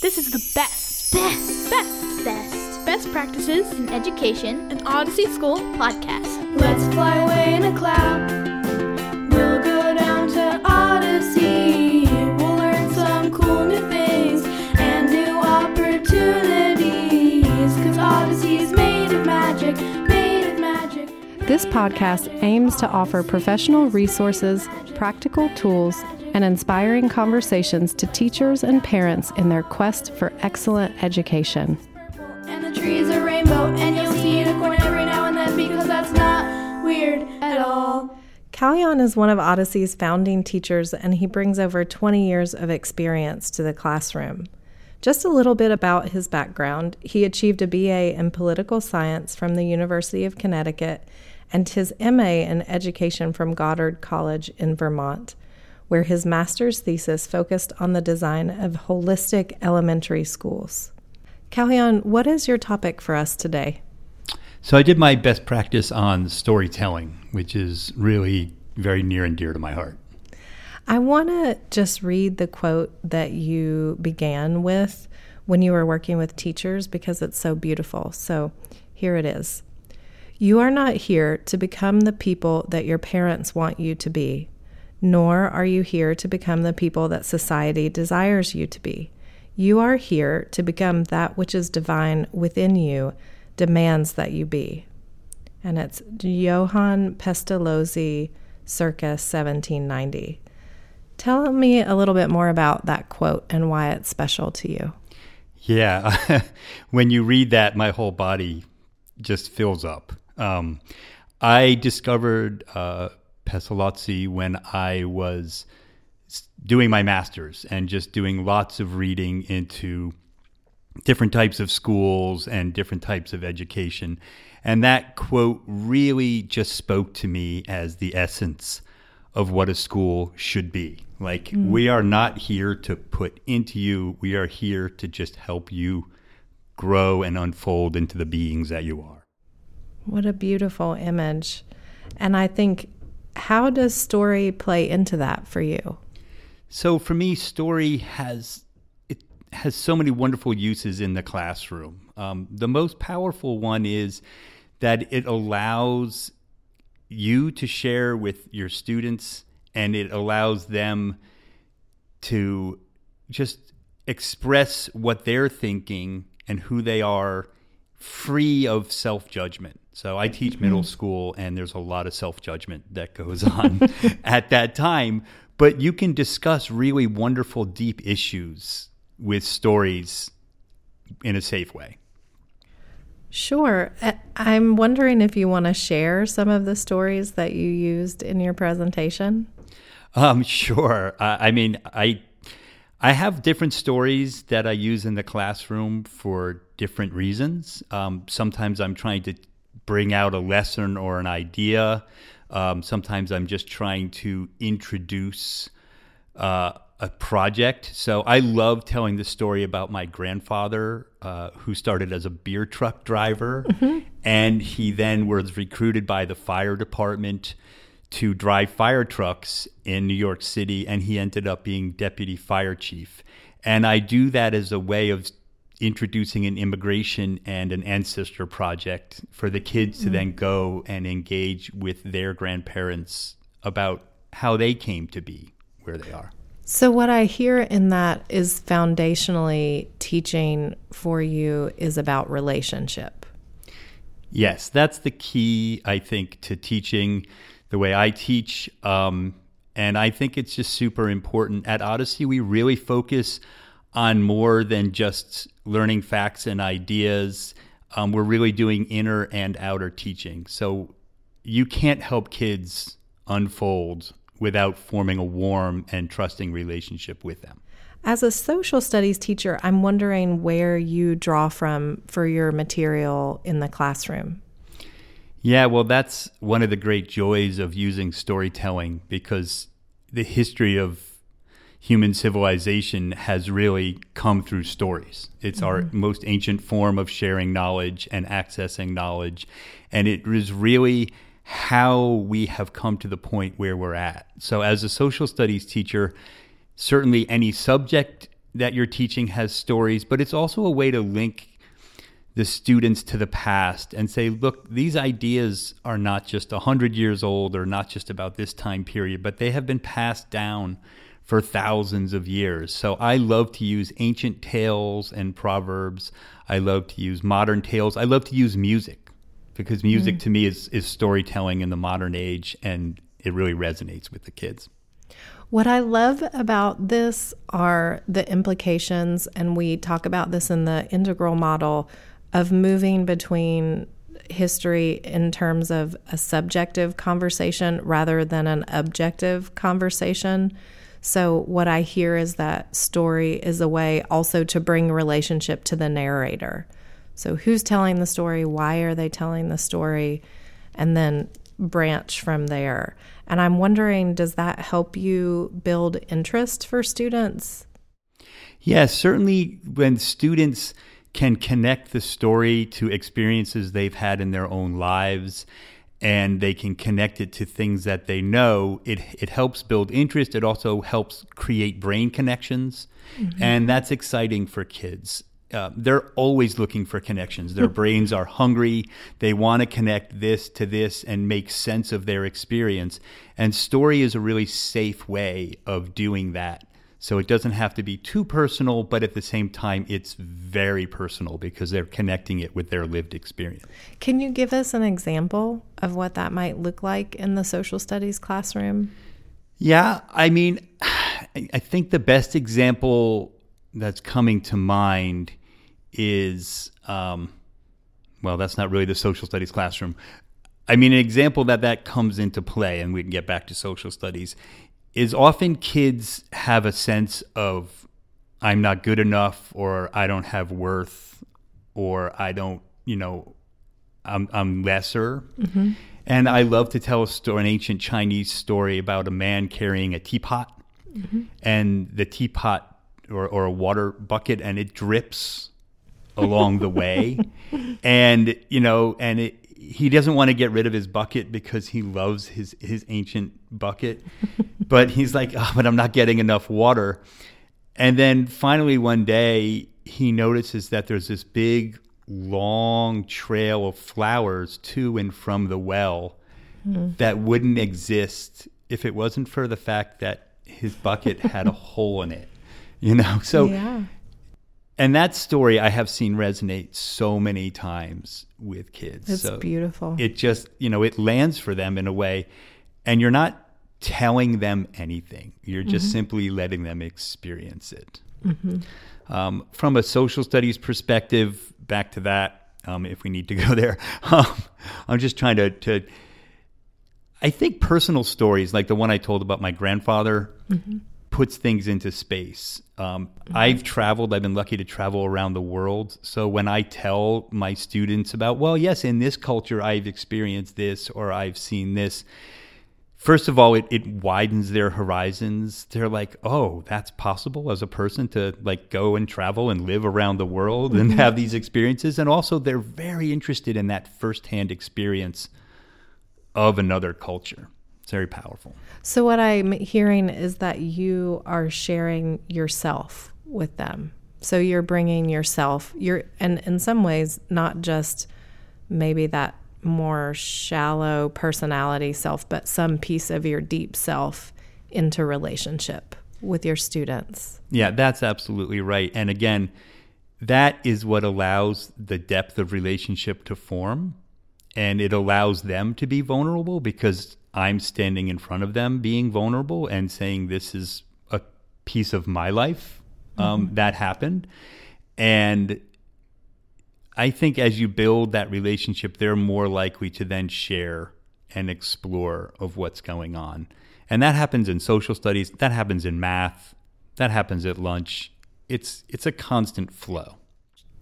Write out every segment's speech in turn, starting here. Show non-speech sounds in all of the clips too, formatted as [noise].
This is the best, Best, best, best best practices in education. in Odyssey School Podcast. Let's fly away in a cloud. We'll go down to Odyssey. We'll learn some cool new things and new opportunities. Cause Odyssey's made of magic, made of magic. This podcast aims to offer professional resources, practical tools, and inspiring conversations to teachers and parents in their quest for excellent education. And the trees are rainbow, and you'll see a unicorn every now and then because that's not weird at all. Callion is one of Odyssey's founding teachers, and he brings over 20 years of experience to the classroom. Just a little bit about his background he achieved a BA in political science from the University of Connecticut and his MA in education from Goddard College in Vermont, where his master's thesis focused on the design of holistic elementary schools. Callion, what is your topic for us today? So I did my best practice on storytelling, which is really very near and dear to my heart. I want to just read the quote that you began with when you were working with teachers because it's so beautiful. So here it is You are not here to become the people that your parents want you to be, nor are you here to become the people that society desires you to be. You are here to become that which is divine within you, demands that you be. And it's Johann Pestalozzi, circa 1790. Tell me a little bit more about that quote and why it's special to you. Yeah, [laughs] when you read that, my whole body just fills up. Um, I discovered uh, Pestalozzi when I was doing my master's and just doing lots of reading into different types of schools and different types of education. And that quote really just spoke to me as the essence of what a school should be. Like, mm. we are not here to put into you, we are here to just help you grow and unfold into the beings that you are. What a beautiful image. And I think, how does story play into that for you? So for me, story has it has so many wonderful uses in the classroom. Um, the most powerful one is that it allows you to share with your students, and it allows them to just express what they're thinking and who they are, free of self judgment. So I teach middle school, and there's a lot of self judgment that goes [laughs] on at that time. But you can discuss really wonderful, deep issues with stories in a safe way. Sure. I'm wondering if you want to share some of the stories that you used in your presentation. Um, sure. I, I mean, I I have different stories that I use in the classroom for different reasons. Um, sometimes I'm trying to bring out a lesson or an idea. Um, sometimes I'm just trying to introduce uh, a project. So I love telling the story about my grandfather, uh, who started as a beer truck driver, and he then was recruited by the fire department to drive fire trucks in New York City, and he ended up being deputy fire chief. And I do that as a way of introducing an immigration and an ancestor project for the kids to then go and engage with their grandparents about how they came to be where they are. So, what I hear in that is foundationally teaching for you is about relationship. Yes, that's the key, I think, to teaching the way I teach. Um, and I think it's just super important. At Odyssey, we really focus on more than just learning facts and ideas. Um, we're really doing inner and outer teaching. So you can't help kids unfold without forming a warm and trusting relationship with them. As a social studies teacher, I'm wondering where you draw from for your material in the classroom. Yeah, well, that's one of the great joys of using storytelling because the history of human civilization has really come through stories. It's our mm-hmm. most ancient form of sharing knowledge and accessing knowledge. And it is really how we have come to the point where we're at. So, as a social studies teacher, certainly any subject that you're teaching has stories, but it's also a way to link the students to the past and say, look, these ideas are not just 100 years old or not just about this time period, but they have been passed down for thousands of years. So I love to use ancient tales and proverbs. I love to use modern tales. I love to use music because music mm. to me is, is storytelling in the modern age and it really resonates with the kids. What I love about this are the implications, and we talk about this in the integral model of moving between history in terms of a subjective conversation rather than an objective conversation. So, what I hear is that story is a way also to bring relationship to the narrator. So, who's telling the story? Why are they telling the story? And then branch from there. And I'm wondering, does that help you build interest for students? Yes, certainly when students can connect the story to experiences they've had in their own lives and they can connect it to things that they know, it, it helps build interest. It also helps create brain connections. Mm-hmm. And that's exciting for kids. Uh, they're always looking for connections. Their [laughs] brains are hungry. They want to connect this to this and make sense of their experience. And story is a really safe way of doing that. So it doesn't have to be too personal, but at the same time, it's very personal because they're connecting it with their lived experience. Can you give us an example of what that might look like in the social studies classroom? Yeah, I mean, I think the best example that's coming to mind is um, well, that's not really the social studies classroom. I mean, an example that that comes into play, and we can get back to social studies, is often kids have a sense of I'm not good enough, or I don't have worth, or I don't, you know, I'm, I'm lesser. Mm-hmm. And I love to tell a story, an ancient Chinese story about a man carrying a teapot, mm-hmm. and the teapot or, or a water bucket, and it drips along the way, [laughs] and you know, and it, he doesn't want to get rid of his bucket because he loves his his ancient bucket, [laughs] but he's like, oh, but I'm not getting enough water. And then finally one day he notices that there's this big long trail of flowers to and from the well mm. that wouldn't exist if it wasn't for the fact that his bucket had a [laughs] hole in it. You know, so yeah. And that story I have seen resonate so many times with kids. It's so beautiful. It just, you know, it lands for them in a way. And you're not telling them anything, you're just mm-hmm. simply letting them experience it. Mm-hmm. Um, from a social studies perspective, back to that, um, if we need to [laughs] go there, um, I'm just trying to, to, I think personal stories like the one I told about my grandfather. Mm-hmm puts things into space. Um, mm-hmm. I've traveled, I've been lucky to travel around the world. So when I tell my students about, well, yes, in this culture, I've experienced this or I've seen this, first of all, it, it widens their horizons. They're like, oh, that's possible as a person to like go and travel and live around the world mm-hmm. and have these experiences. And also, they're very interested in that firsthand experience of another culture. It's very powerful. So, what I'm hearing is that you are sharing yourself with them. So, you're bringing yourself, you're, and in some ways, not just maybe that more shallow personality self, but some piece of your deep self into relationship with your students. Yeah, that's absolutely right. And again, that is what allows the depth of relationship to form and it allows them to be vulnerable because I'm standing in front of them being vulnerable and saying, This is a piece of my life um, mm-hmm. that happened. And I think as you build that relationship, they're more likely to then share and explore of what's going on. And that happens in social studies, that happens in math, that happens at lunch. It's it's a constant flow.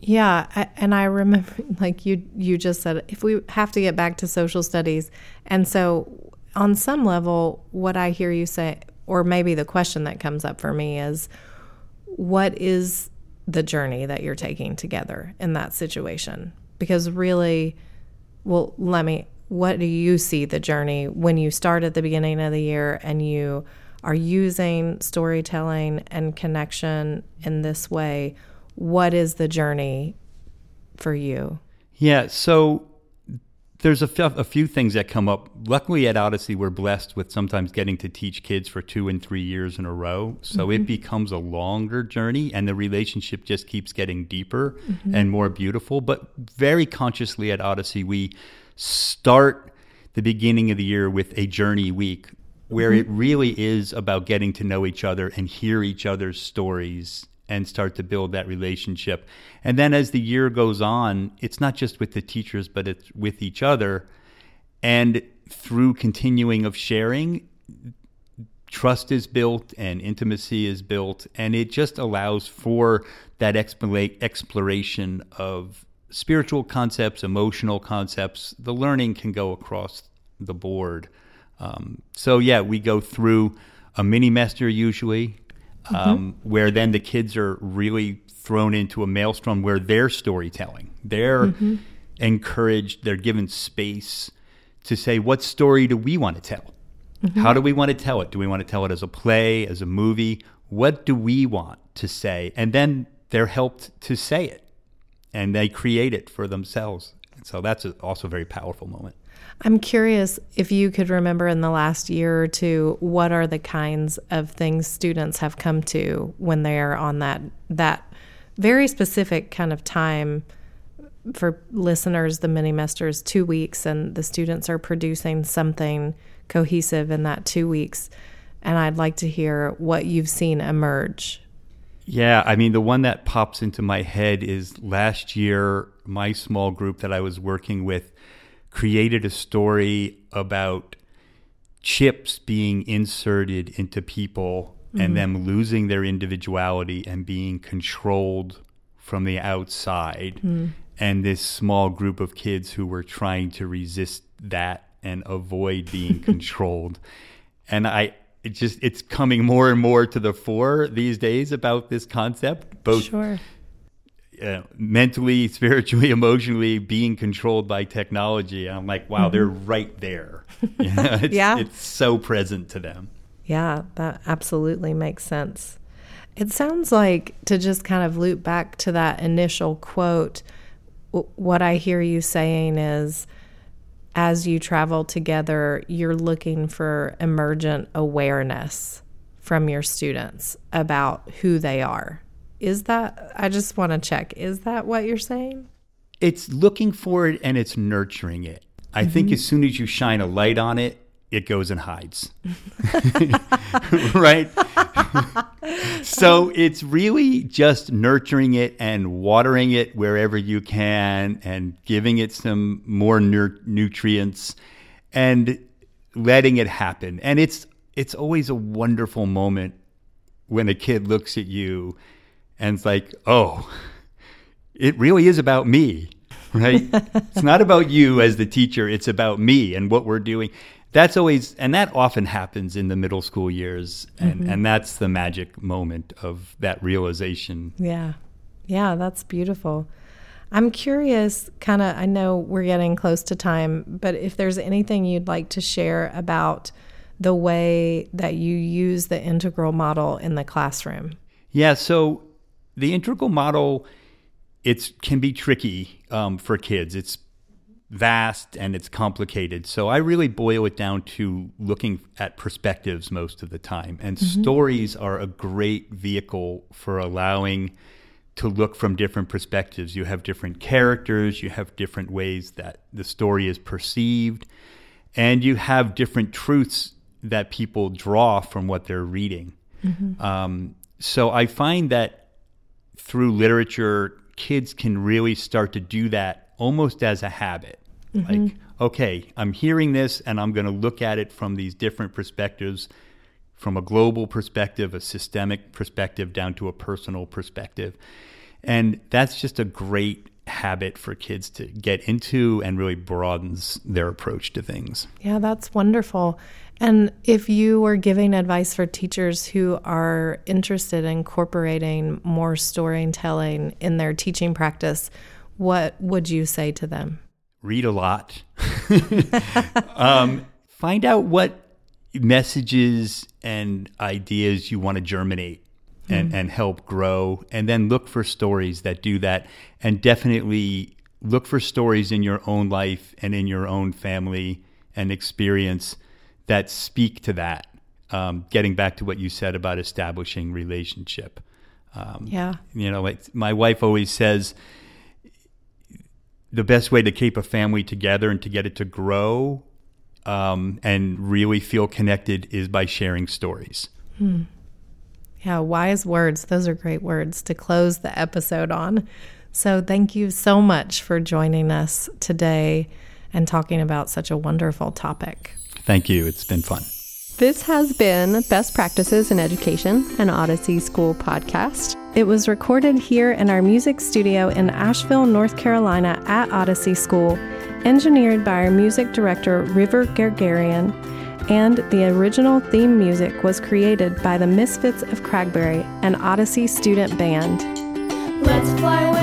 Yeah, I, and I remember [laughs] like you you just said if we have to get back to social studies. And so on some level, what I hear you say, or maybe the question that comes up for me is what is the journey that you're taking together in that situation? Because really, well, let me, what do you see the journey when you start at the beginning of the year and you are using storytelling and connection in this way, what is the journey for you? Yeah, so there's a, f- a few things that come up. Luckily, at Odyssey, we're blessed with sometimes getting to teach kids for two and three years in a row. So it mm-hmm. becomes a longer journey, and the relationship just keeps getting deeper mm-hmm. and more beautiful. But very consciously at Odyssey, we start the beginning of the year with a journey week where mm-hmm. it really is about getting to know each other and hear each other's stories and start to build that relationship. And then as the year goes on, it's not just with the teachers, but it's with each other. And through continuing of sharing, trust is built and intimacy is built. And it just allows for that exploration of spiritual concepts, emotional concepts. The learning can go across the board. Um, so, yeah, we go through a mini mester usually Mm-hmm. um, where then the kids are really thrown into a maelstrom where they're storytelling. They're mm-hmm. encouraged, they're given space to say, what story do we want to tell? Mm-hmm. How do we want to tell it? Do we want to tell it as a play, as a movie? What do we want to say? And then they're helped to say it and they create it for themselves. And so that's a, also a very powerful moment. I'm curious if you could remember in the last year or two what are the kinds of things students have come to when they are on that that very specific kind of time for listeners the mini mesters 2 weeks and the students are producing something cohesive in that 2 weeks and I'd like to hear what you've seen emerge. Yeah, I mean, the one that pops into my head is last year, my small group that I was working with created a story about chips being inserted into people and mm-hmm. them losing their individuality and being controlled from the outside. Hmm. And this small group of kids who were trying to resist that and avoid being [laughs] controlled. And I, it just, it's coming more and more to the fore these days about this concept, both Sure. Uh, mentally, [laughs] spiritually, emotionally being controlled by technology. And I'm like, wow, they're right there. [laughs] [laughs] You know, it's, Yeah. it's so present to them. Yeah, that absolutely makes sense. It sounds like to just kind of loop back to that initial quote, w- what I hear you saying is as you travel together, you're looking for emergent awareness from your students about who they are. Is that, I just want to check, is that what you're saying? It's looking for it and it's nurturing it. I think mm-hmm. as soon as you shine a light on it, it goes and hides. [laughs] right? [laughs] so it's really just nurturing it and watering it wherever you can and giving it some more nutrients and letting it happen. And it's it's always a wonderful moment when a kid looks at you and it's like, "Oh, [laughs] it really is about me." [laughs] Right? it's not about you as the teacher, it's about me and what we're doing that's always and that often happens in the middle school years and mm-hmm. and that's the magic moment of that realization Yeah. Yeah, that's beautiful. I'm curious, kind of, I know we're getting close to time, but if there's anything you'd like to share about the way that you use the integral model in the classroom. yeah so the integral model it can be tricky um, for kids. It's vast and it's complicated. So i really boil it down to looking at perspectives most of the time. And stories are a great vehicle for allowing to look from different perspectives. You have different characters, you have different ways that the story is perceived, and you have different truths that people draw from what they're reading. Um, so I find that through literature, kids can really start to do that almost as a habit. Mm-hmm. Like, okay, I'm hearing this and I'm going to look at it from these different perspectives from a global perspective, a systemic perspective, down to a personal perspective. And that's just a great habit for kids to get into and really broadens their approach to things. Yeah, that's wonderful. And if you were giving advice for teachers who are interested in incorporating more storytelling in their teaching practice, what would you say to them? Read a lot. [laughs] um, find out what messages and ideas you want to germinate and, and help grow and then look for stories that do that and definitely look for stories in your own life and in your own family and experience that speak to that. Um, getting back to what you said about establishing relationship. Um, Yeah. you know like my wife always says the best way to keep a family together and to get it to grow um, and really feel connected is by sharing stories Yeah, wise words. Those are great words to close the episode on. So, thank you so much for joining us today and talking about such a wonderful topic. thank you it's been fun This has been Best Practices in Education, an Odyssey School podcast. It was recorded here in our music studio in Asheville, North Carolina at Odyssey School, engineered by our music director, River Gergarian, and the original theme music was created by the Misfits of Cragberry, an Odyssey student band. Let's fly